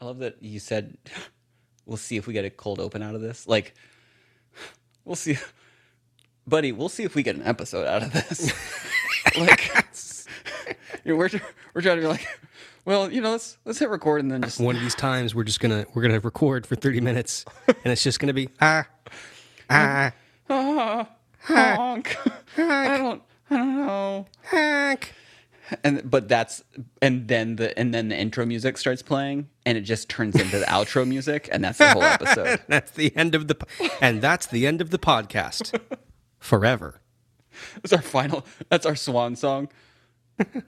I love that you said we'll see if we get a cold open out of this. Like we'll see buddy, we'll see if we get an episode out of this. like you know, we're we're trying to be like well, you know, let's let's hit record and then just One of these times we're just gonna we're gonna record for thirty minutes, and it's just gonna be ah ah ah, honk. I don't I don't know. honk. And but that's and then the and then the intro music starts playing and it just turns into the outro music and that's the whole episode. That's the end of the and that's the end of the podcast forever. It's our final. That's our swan song.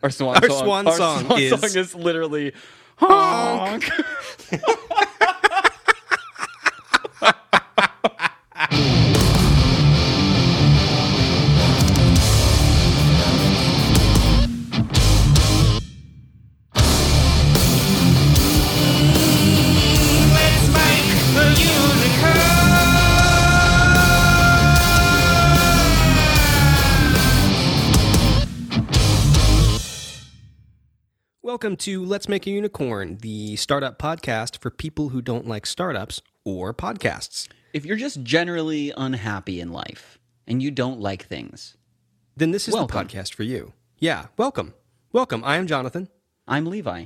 Our swan Our song. swan our song swan is- song is literally honk. Let's Welcome to Let's Make a Unicorn, the startup podcast for people who don't like startups or podcasts. if you're just generally unhappy in life and you don't like things, Then this is Welcome. the podcast for you. Yeah, welcome. Welcome. I am Jonathan, I'm Levi.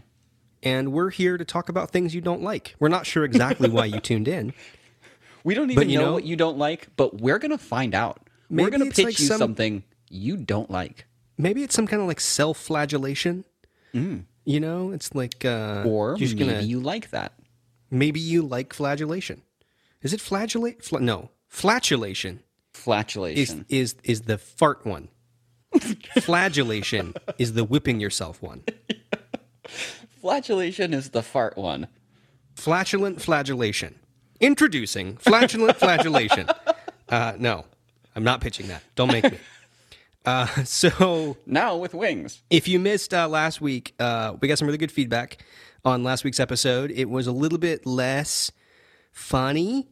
and we're here to talk about things you don't like. We're not sure exactly why you tuned in. We don't even you know, know- what you don't like, but we're gonna find out. We're gonna pitch like you some- something you don't like, Maybe it's some kind of like self flagellation. Mm. You know, it's like uh, or maybe gonna you like that. maybe you like flagellation. Is it flagellate? Fla- no, flatulation is Flatulation. is is the fart one. Flagellation is the whipping yourself one. Flatulation is the fart one. Flatulent flagellation. Introducing flatulent flagellation. Uh, no, I'm not pitching that. Don't make me. Uh, so Now with wings. if you missed uh, last week, uh, we got some really good feedback on last week's episode. It was a little bit less funny,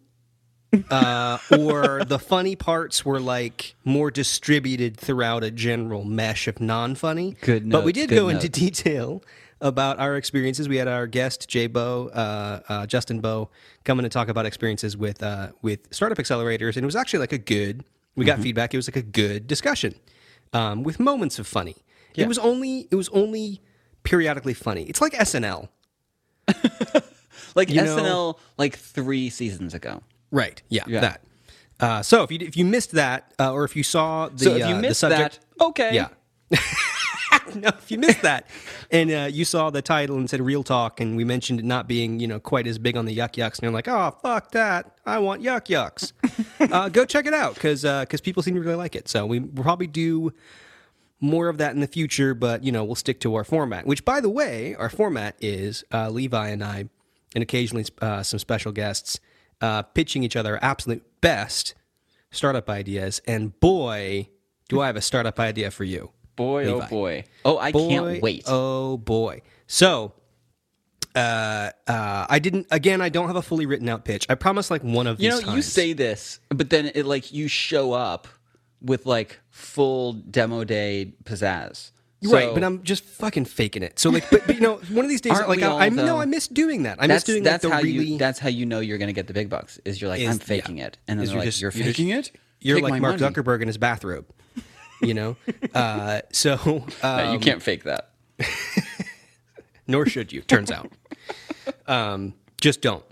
uh, or the funny parts were like more distributed throughout a general mesh of non-funny. Good but we did go into detail about our experiences. We had our guest Jay Bo, uh, uh, Justin Bo, coming to talk about experiences with uh, with startup accelerators, and it was actually like a good. We Mm-hmm. got feedback. It was like a good discussion um, with moments of funny. It was only it was only periodically funny. It's like SNL, Like You SNL, know- like three seasons ago. right? Yeah, Yeah. that. Uh, so if you if you missed that, uh, or if you saw the So if you uh, the missed subject, that, okay. yeah. no, if you missed that, and uh, you saw the title and said "Real Talk," and we mentioned it not being you know quite as big on the yuck yucks, and you're like, "Oh fuck that! I want yuck yucks." uh, go check it out because because people seem to really like it. So we will probably do more of that in the future, but you know we'll stick to our format. Which, by the way, our format is uh, Levi and I, and occasionally uh, some special guests uh, pitching each other our absolute best startup ideas. And boy, do I have a startup idea for you! Boy, Levi. oh boy. Oh, I Boy, can't wait. Oh boy! So. Uh, uh, I didn't. Again, I don't have a fully written out pitch. I promise, like one of you these know, you say this, but then it like you show up with like full demo day pizzazz. right, So but I'm just fucking faking it. So like, but, but you know, one of these days, Aren't like we I, all, I know though? I miss doing that. I that's miss doing that's like the how really. you that's how you know you're gonna get the big bucks. Is you're like Is- I'm faking yeah. it, and then Is they're you're like just- you're you're just- faking it. You're Take like my Mark money." Zuckerberg in his bathrobe, you know. uh, so uh, No, you can't fake that. nor should you. Turns out, um, just don't.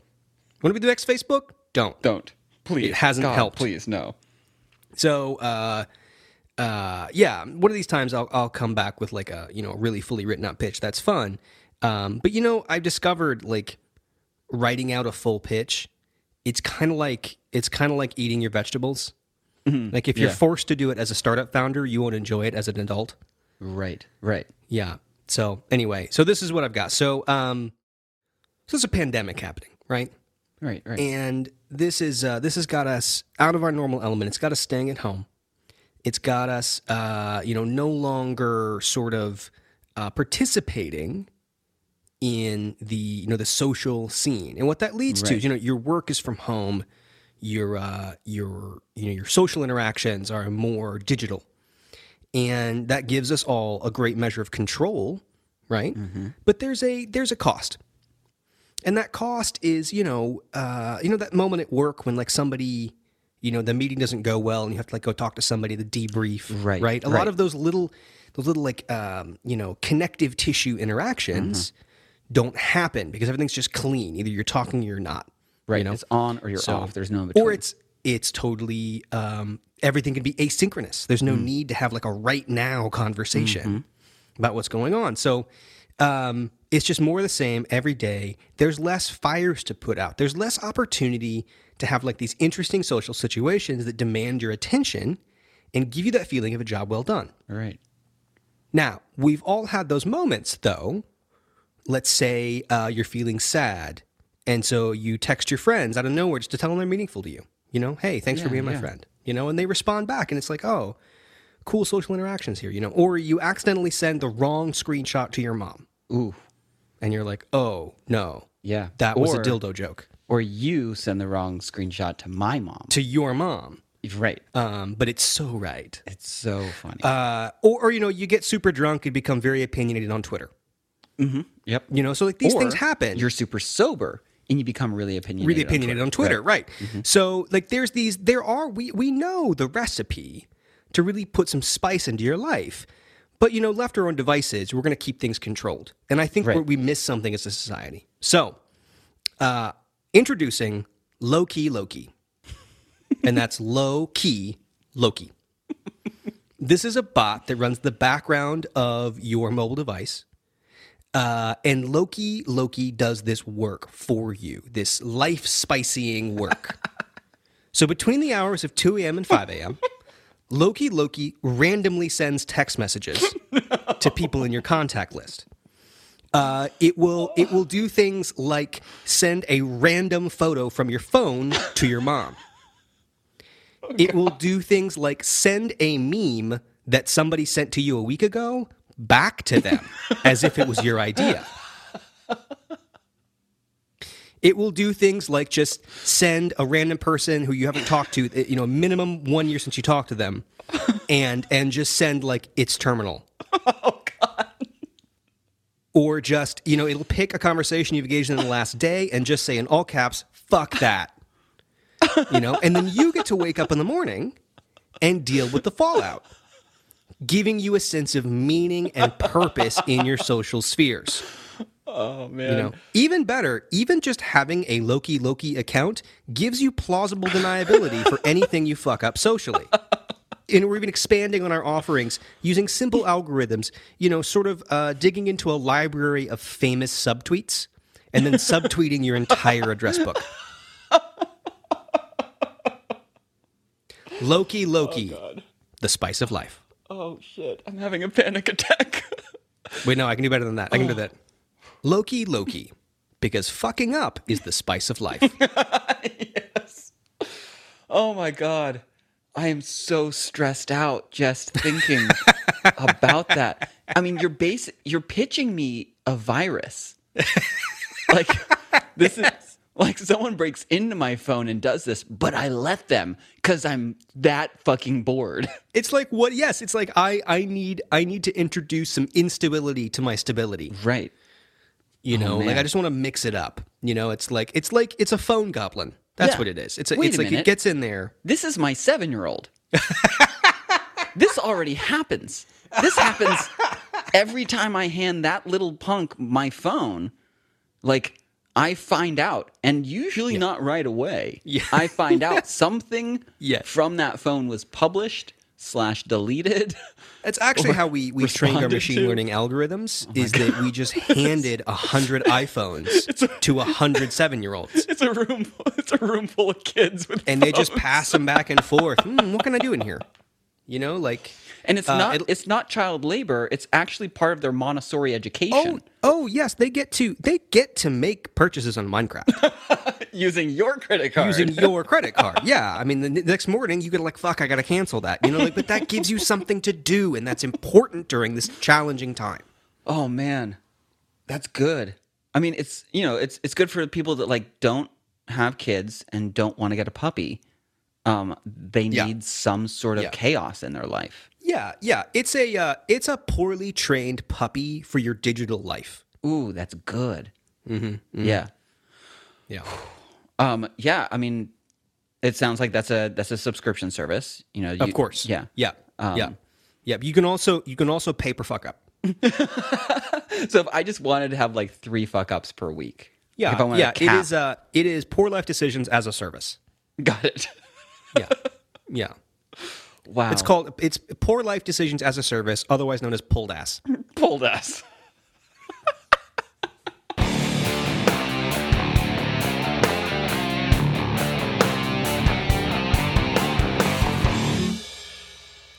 Want to be the next Facebook? Don't. Don't please. It hasn't God, helped. Please no. So, uh, uh, yeah, one of these times I'll, I'll come back with like a you know really fully written out pitch. That's fun. Um, but you know, I've discovered like writing out a full pitch. It's kind of like it's kind of like eating your vegetables. Like if you're Yeah. forced to do it as a startup founder, you won't enjoy it as an adult. Right. Right. Yeah. So anyway, so this is what I've got. So um, so there's a pandemic happening, right? Right. Right. and this is uh, this has got us out of our normal element. It's got us staying at home. It's got us, uh, you know, no longer sort of uh, participating in the you know the social scene, and what that leads to is you know your work is from home, your uh, your you know your social interactions are more digital, and that gives us all a great measure of control, right? But there's a there's a cost And that cost is, you know, uh, you know that moment at work when like somebody, you know, the meeting doesn't go well and you have to like go talk to somebody to debrief. Right, Right. A right. lot of those little, those little like, um, you know, connective tissue interactions Mm-hmm. don't happen because everything's just clean. Either you're talking or you're not. Right. You know? It's on or you're So- off. There's no in between. or it's it's totally um, everything can be asynchronous. There's no need to have like a right now conversation Mm-hmm. about what's going on. So um, it's just more of the same every day. There's less fires to put out. There's less opportunity to have like these interesting social situations that demand your attention and give you that feeling of a job well done. All right. Now, we've all had those moments, though. Let's say uh, you're feeling sad, and so you text your friends out of nowhere just to tell them they're meaningful to you. You know, hey, thanks for Yeah, being my yeah. friend. You know, and they respond back, and it's like, oh, cool social interactions here. You know, or you accidentally send the wrong screenshot to your mom, Ooh. and you're like, oh no, Yeah. that was a Or- dildo joke Or you send the wrong screenshot to my mom. to your mom. Right. Um, but it's so right. It's so funny. Uh, or, or you know, you get super drunk and become very opinionated on Twitter. yep. You know, so like these Or things happen. You're super sober and you become really opinionated. really opinionated on Twitter, right? Mm-hmm. So like there's these there are we we know the recipe to really put some spice into your life. But you know, left our own devices, we're going to keep things controlled. And I think Right. we're miss something as a society. So, uh introducing low key Loki. and that's low key Loki. This is a bot that runs the background of your mobile device. Uh, and Loki, Loki does this work for you, this life spicying work. so between the hours of 2 a.m. and 5 a.m., Loki, Loki randomly sends text messages to people in your contact list. Uh, it will it will do things like send a random photo from your phone to your mom. it will do things like send a meme that somebody sent to you a week ago back to them as if it was your idea. It will do things like just send a random person who you haven't talked to, eh, you know, minimum one year since you talked to them, and and just send like it's terminal. Oh God. Or just, you know, it'll pick a conversation you've engaged in the last day and just say in all caps, fuck that. You know, and then you get to wake up in the morning and deal with the fallout, giving you a sense of meaning and purpose in your social spheres. Oh man. You know, even better, even just having a Loki Loki account gives you plausible deniability for anything you fuck up socially. And we're even expanding on our offerings using simple algorithms, you know, sort of uh, digging into a library of famous subtweets and then subtweeting your entire address book. Loki Loki, the spice of life. Oh shit. I'm having a panic attack. Wait, no, I can do better than that. I can do that. Loki Loki, because fucking up is the spice of life. Yes. Oh my god. I am so stressed out just thinking about that. I mean, you're base you're pitching me a virus. like this is like someone breaks into my phone and does this, but I let them cuz I'm that fucking bored. It's like what? Yes, it's like I I need I need to introduce some instability to my stability. Right. You oh, know, like. I just want to mix it up. You know, it's like it's like it's a phone goblin. That's Yeah. what it is. It's a, Wait it's a like it minute. gets in there. This is my 7-year-old. this already happens. This happens every time I hand that little punk my phone. Like I find out, and usually not right away. Yeah. I find out something Yeah. from that phone was published slash deleted. That's actually how we we trained our machine to. learning algorithms. is that we just handed a hundred iPhones to a hundred seven year olds, It's a room. It's a room full of kids with and they just pass them back and forth. Hmm, what can I do in here? You know, like And it's Uh, not. it'll- it's not child labor. It's actually part of their Montessori education. oh oh yes, they get to they get to make purchases on Minecraft. Using your credit card. using your credit card. Yeah, I mean, the next morning you could like, fuck, I gotta cancel that. You know, like, but that gives you something to do, and that's important during this challenging time. Oh man, that's good. I mean, it's you know, it's it's good for people that like don't have kids and don't want to get a puppy. Um, they Yeah. need some sort of Yeah. chaos in their life. Yeah, yeah, it's a uh, it's a poorly trained puppy for your digital life. Ooh, that's good. Mm-hmm, Yeah, Yeah. Um, yeah, I mean, it sounds like that's a that's a subscription service. You know, you, Of course. Yeah. Yeah. Um, yeah. Yeah. You can also you can also pay per fuck up. So if I just wanted to have like three fuck ups per week, Yeah. if I yeah. It is uh it is poor life decisions as a service. got it. Yeah. yeah. Wow, It's called it's poor life decisions as a service, otherwise known as pulled ass. pulled ass.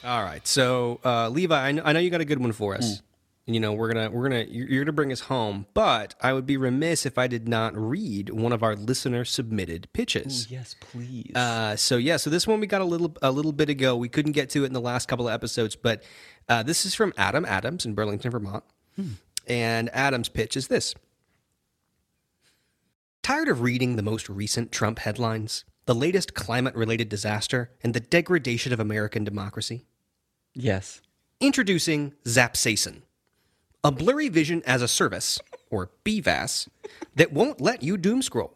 All right. So, uh, Levi, I know, I know you got a good one for us. You know, we're gonna we're gonna you're, gonna bring us home, but I would be remiss if I did not read one of our listener submitted pitches. Yes, please. Uh, so yeah, so this one we got a little a little bit ago. We couldn't get to it in the last couple of episodes, but uh, this is from Adam Adams in Burlington, Vermont, and Adam's pitch is this: Tired of reading the most recent Trump headlines, the latest climate-related disaster, and the degradation of American democracy? Yes. Introducing Zapsaicin, a blurry vision as a service, or BVAS, that won't let you doom scroll.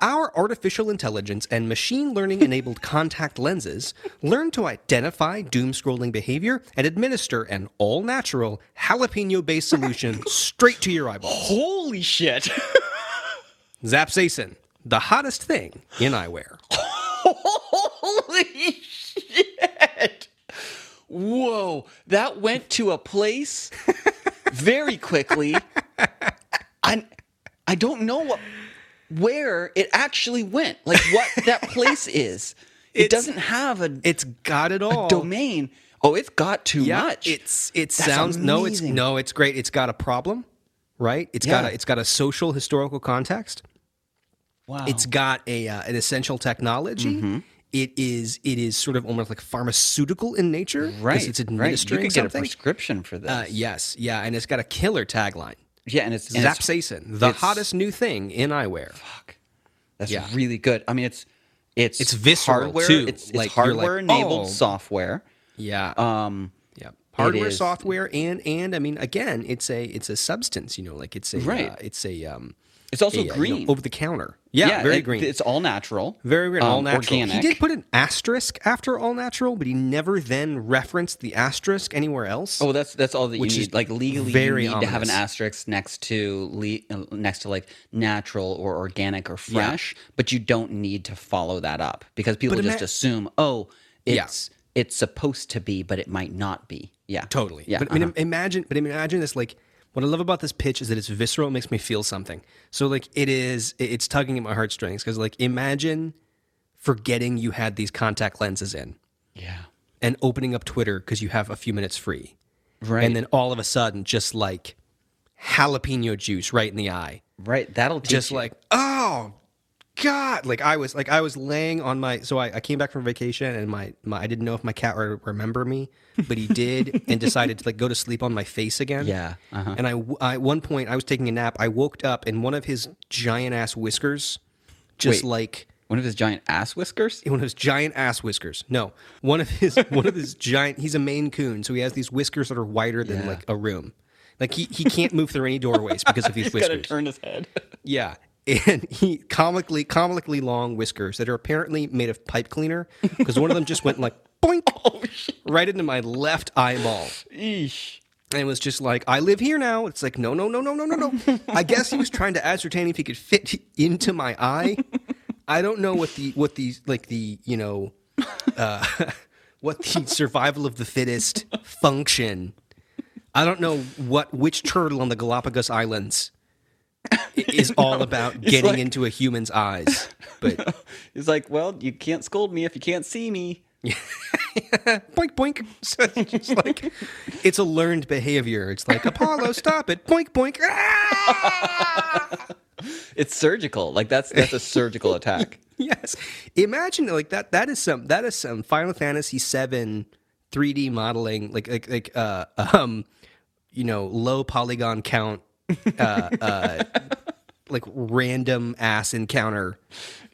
Our artificial intelligence and machine learning enabled contact lenses learn to identify doom scrolling behavior and administer an all natural jalapeno based solution straight to your eyeball. Holy shit! Zapsaicin, the hottest thing in eyewear. Holy shit! Whoa, that went to a place very quickly. I I don't know what where it actually went. Like what that place is. It It's- doesn't have a, It's got it all. domain. Oh, it's got too yeah, much. It's it That's sounds no, it's no, it's great. It's got a problem, right? It's got a it's got a social historical context. wow. It's got a uh, an essential technology. Mm-hmm. It is it is sort of almost like pharmaceutical in nature, right. It's right. You administering could get a prescription for this. uh, yes, yeah, and it's got a killer tagline: yeah, and it's, and it's Zapsaicin, the it's- hottest new thing in eyewear. Fuck. That's Yeah. really good. I mean, it's it's It's visceral, hardware. too. It's, it's Like, you're like, hardware enabled oh. software. Yeah, Um, yeah, hardware, software, and and I mean, again, it's a it's a substance. You know, like it's a Right. uh, it's a um, it's also a, uh, you know, green. over the counter. Yeah, very it- green. It's all natural. Very green, all um, natural. Organic. He did put an asterisk after all natural, but he never then referenced the asterisk anywhere else. Oh, that's that's all that you Which is need. Like legally, very you need to have an asterisk next to le- uh, next to like natural or organic or fresh, but you don't need to follow that up because people But just ima- assume, oh, Yeah. it's it's supposed to be, but it might not be. Yeah, Totally. Yeah, But I mean, uh-huh. imagine. But imagine this. Like, what I love about this pitch is that it's visceral. It makes me feel something. So, like, it is, it's tugging at my heartstrings because, like, imagine forgetting you had these contact lenses in yeah, and opening up Twitter because you have a few minutes free, right, and then all of a sudden, just like jalapeno juice right in the eye. right. That'll just you. like oh god like i was like i was laying on my so i, I came back from vacation and my, my i didn't know if my cat would remember me but he did and decided to like go to sleep on my face again Yeah, uh-huh. and I, at one point i was taking a nap i woke up and one of his giant ass whiskers just Wait. like one of his giant ass whiskers. one of his giant ass whiskers. No, one of his one of his giant. He's a Maine Coon, so he has these whiskers that are wider than Yeah. like a room. Like he, he can't move through any doorways because of these He's got to whiskers. turn his head. Yeah. And he comically comically long whiskers that are apparently made of pipe cleaner because one of them just went like boink right into my left eyeball. Eesh. And it was just like, I live here now. It's like, no, no, no, no, no, no, no. I guess he was trying to ascertain if he could fit into my eye. I don't know what the what the like the you know uh, what the survival of the fittest function. I don't know what which turtle on the Galapagos Islands is all about getting like- into a human's eyes. But He's like, well, you can't scold me if you can't see me. boink boink. So it's just like it's a learned behavior. It's like Apollo, stop it. Boink boink. Ah! It's surgical. Like that's that's a surgical attack. yes. Imagine like that. That is some. That is some Final Fantasy VII 3D modeling. Like like like uh um, you know, low polygon count. Uh, uh, like random ass encounter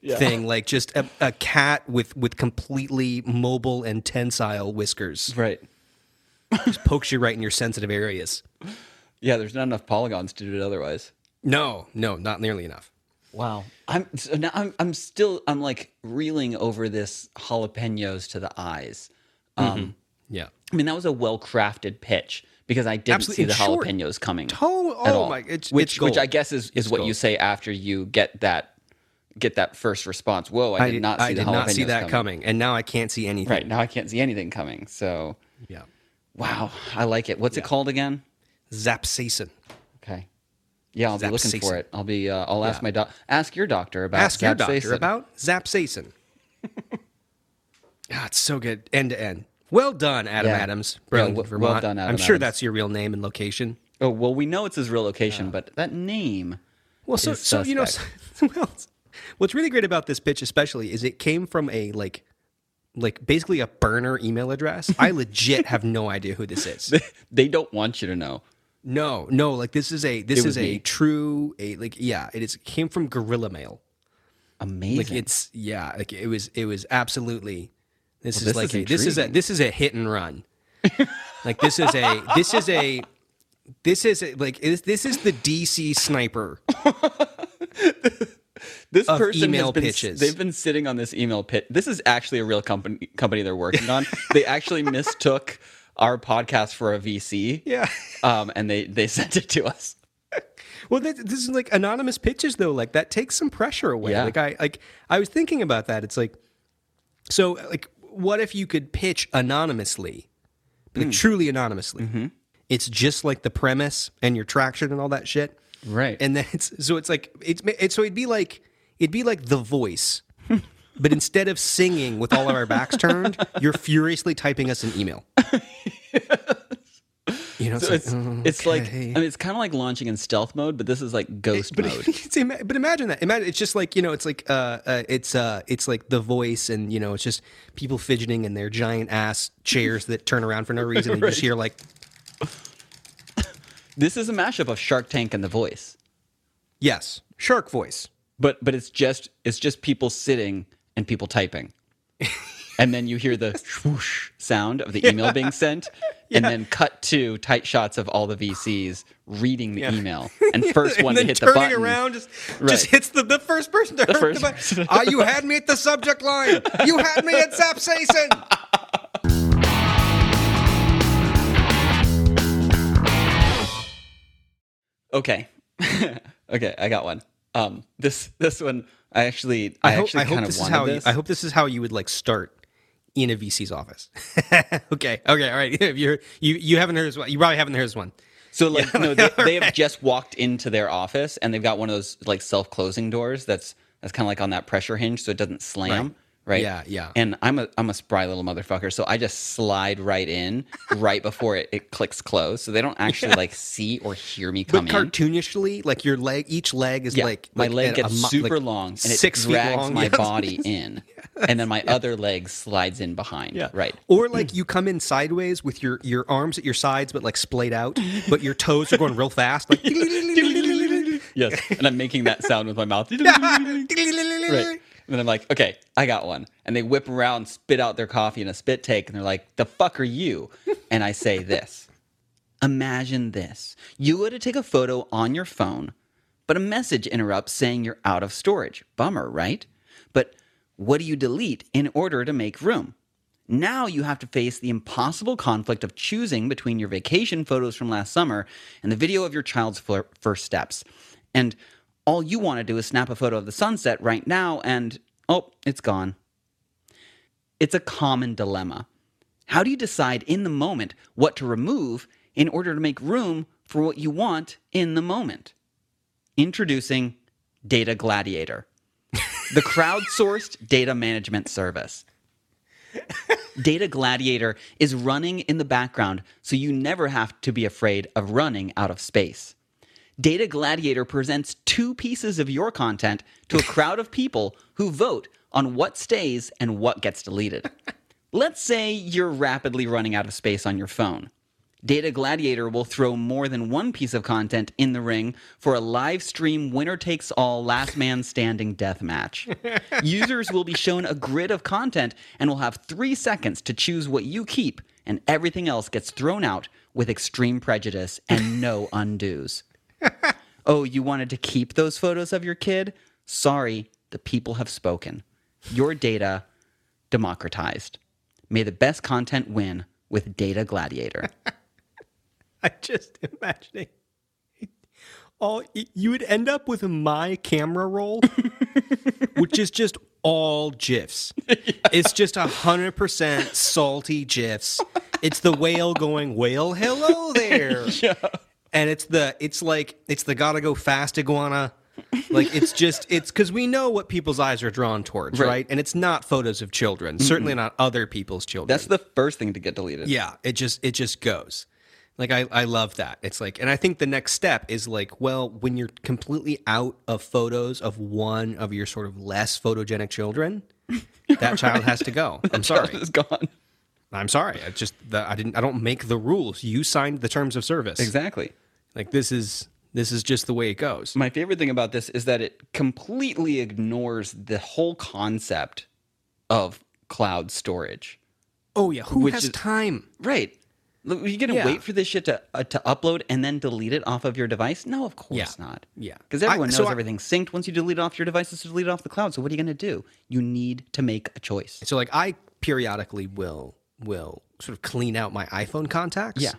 thing. Like just a, a cat with with completely mobile and tensile whiskers. Right. Just pokes you right in your sensitive areas. Yeah, there's not enough polygons to do it otherwise. No, no, not nearly enough. Wow. I'm so now I'm I'm still I'm like reeling over this jalapenos to the eyes. Um Yeah. I mean that was a well crafted pitch because I didn't Absolutely. see the short. jalapenos coming. To- at oh all. my- it's- which it's which I guess is, is It's what you say after you get that get that first response. Whoa, I, did, not see I did not see jalapenos that coming. and now I can't see anything. Right, now I can't see anything coming. So Yeah. wow, I like it. What's it called again? Zapsaicin. Okay. Yeah, I'll be looking for it. I'll be. Uh, I'll ask Yeah. my doc. Ask your doctor about. Ask your doctor about Zapsaicin. ah, it's so good, end to end. Well done, Adam Yeah. Adams, Yeah, Burlington, w- well Vermont. done, Adam I'm sure Adams. that's your real name and location. Oh well, we know it's his real location, but that name. Well, so so you know, well, what's really great about this pitch, especially, is it came from a like, like basically a burner email address. I legit have no idea who this is. they don't want you to know. No, no, like this is a this is a me. true a like yeah, it is it came from Guerrilla Mail. Amazing. Like it's yeah, like it was it was absolutely this Well, is this like is a, this is a this is a hit and run. like this is a this is a this is a, like this, this is the DC sniper. this person email has been, pitches. They've been sitting on this email pit. This is actually a real company company they're working on. they actually mistook our podcast for a VC. Yeah. Um, and they they sent it to us. Well, this, this is like anonymous pitches though. Like that takes some pressure away. Yeah. Like I like I was thinking about that. It's like so like what if you could pitch anonymously, like hmm. truly anonymously? Mm-hmm. It's just like the premise and your traction and all that shit. Right. And then it's so it's like it's, it's so it'd be like it'd be like the voice. But instead of singing with all of our backs turned, you're furiously typing us an email. You know, it's, So like, it's "Oh, it's like. I mean, it's kind of like launching in stealth mode, but this is like ghost but mode. but imagine that. Imagine it's just like you know, it's like uh, uh it's uh, it's like the voice, and you know, it's just people fidgeting in their giant ass chairs that turn around for no reason, and you just hear like, This is a mashup of Shark Tank and The Voice, yes, shark voice. but but it's just it's just people sitting and people typing, and then you hear the swoosh sound of the email being sent, and then cut to tight shots of all the VCs reading the email, and first and one then to hit the turning button. around just Right. just hits the, the first person to hurt first the button. person. Ah, you had me at the subject line. You had me at Zapsaicin. Okay, okay, I got one. Um, this this one I actually I, I hope, actually I hope kind this of is wanted how this. I hope this is how you would like start in a VC's office. okay, okay, all right. If you're you you haven't heard this one. You probably haven't heard this one. So like no, they, they have just walked into their office and they've got one of those like self closing doors that's that's kind of like on that pressure hinge so it doesn't slam. Right. Yeah, yeah. And I'm a I'm a spry little motherfucker, so I just slide right in right before it, it clicks close, so they don't actually like see or hear me But cartoonishly, like your leg, each leg is Yeah, like my like leg gets a super like long and it six feet drags long. my Yes. body in, and then my other leg slides in behind. Yeah. Right. Or like you come in sideways with your your arms at your sides, but like splayed out, but your toes are going real fast, like. Yes. And I'm making that sound with my mouth. Right. And then I'm like, okay, I got one. And they whip around, spit out their coffee in a spit take, and they're like, the fuck are you? And I say this Imagine this. You go to take a photo on your phone, but a message interrupts saying you're out of storage. Bummer, right? But what do you delete in order to make room? Now you have to face the impossible conflict of choosing between your vacation photos from last summer and the video of your child's fir- first steps. And all you want to do is snap a photo of the sunset right now, and oh, it's gone. It's a common dilemma. How do you decide in the moment what to remove in order to make room for what you want in the moment? Introducing Data Gladiator, the crowdsourced data management service. Data Gladiator is running in the background so you never have to be afraid of running out of space. Data Gladiator presents two pieces of your content to a crowd of people who vote on what stays and what gets deleted. Let's say you're rapidly running out of space on your phone. Data Gladiator will throw more than one piece of content in the ring for a live stream winner takes all last man standing death match. Users will be shown a grid of content and will have three seconds to choose what you keep, and everything else gets thrown out with extreme prejudice and no undos. oh, you wanted to keep those photos of your kid? Sorry, the people have spoken. Your data democratized. May the best content win with Data Gladiator. I just imagining all you would end up with my camera roll, which is just all gifs. It's just a hundred percent salty gifs. It's the whale going whale, hello there, and it's the it's like it's the gotta go fast iguana. Like it's just it's because we know what people's eyes are drawn towards, right? Right. And it's not photos of children, certainly not other people's children. That's the first thing to get deleted. Yeah, it just it just goes. Like I I love that. It's like and I think the next step is like, well, when you're completely out of photos of one of your sort of less photogenic children, that child has to go. I'm sorry. It's gone. I'm sorry. I just the, I didn't I don't make the rules. You signed the terms of service. Exactly. Like this is this is just the way it goes. My favorite thing about this is that it completely ignores the whole concept of cloud storage. Oh yeah, who Which has is- time? Right. Are You gonna Yeah. wait for this shit to uh, to upload and then delete it off of your device? No, of course Yeah. not. Yeah. because I- everyone knows so I- everything's synced. Once you delete it off your device, it's deleted off the cloud. So what are you gonna do? You need to make a choice. So like I periodically will will sort of clean out my iPhone contacts. Yeah.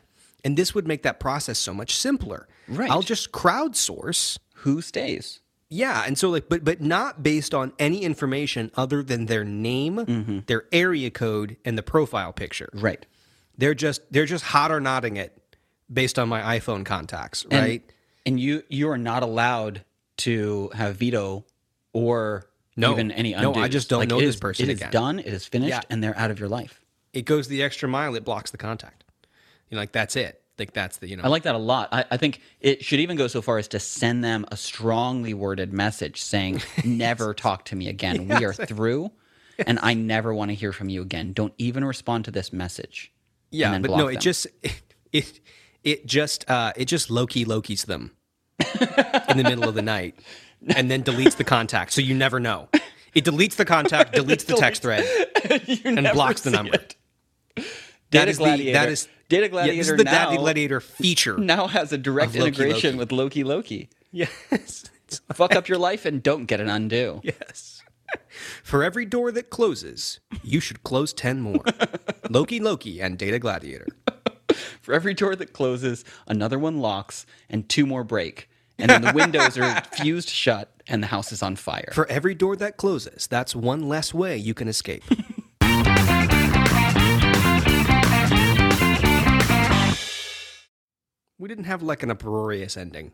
And this would make that process so much simpler. Right. I'll just crowdsource. Who stays? Yeah, and so like but but not based on any information other than their name, Mm-hmm. their area code and the profile picture. Right. They're just they're just hot or nodding it based on my iPhone contacts, right? And you you are not allowed to have veto or No. even any No, I just don't Like, know this is- person It is again. done. It is finished, Yeah. and they're out of your life. It goes the extra mile, it blocks the contact. You know, like that's it. Like that's the you know I like that a lot. I, I think it should even go so far as to send them a strongly worded message saying, "Never talk to me again. We are through, and I never want to hear from you again. Don't even respond to this message." Yeah, but no, it them. just it it just uh it just Loki Loki's them in the middle of the night and then deletes the contact, so you never know. It deletes the contact, deletes the text thread, and blocks the number. Data is the that is Data yeah, Gladiator this is the now, Data Gladiator feature. now has a direct Loki integration Loki. with Loki Loki. Yes, It's- Fuck up your life and don't get an undo. yes. For every door that closes, you should close ten more. Loki Loki and Data Gladiator. For every door that closes, another one locks, and two more break. And then the windows are fused shut, and the house is on fire. For every door that closes, that's one less way you can escape. We didn't have like an uproarious ending.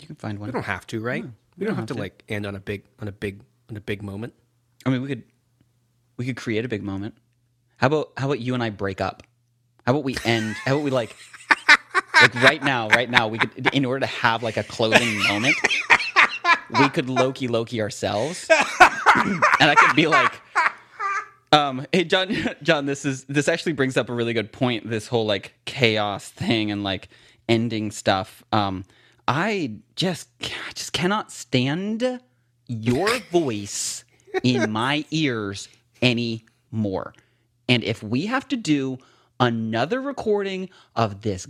you can find one. We don't have to, right? we don't have to like end on a big on a big on a big moment. I mean, we could we could create a big moment. How about how about you and I break up? How about we end? How about we like like right now, right now? We could in order to have like a closing moment, we could Loki Loki ourselves, and I could be like, um, hey John, John, this is this actually brings up a really good point. This whole like chaos thing and like ending stuff. Um, I just I just cannot stand your voice in my ears anymore. And if we have to do another recording of this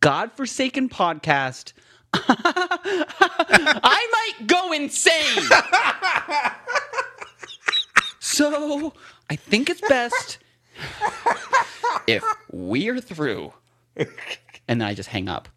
godforsaken podcast, I might go insane. so I think it's best if we're through. And then I just hang up.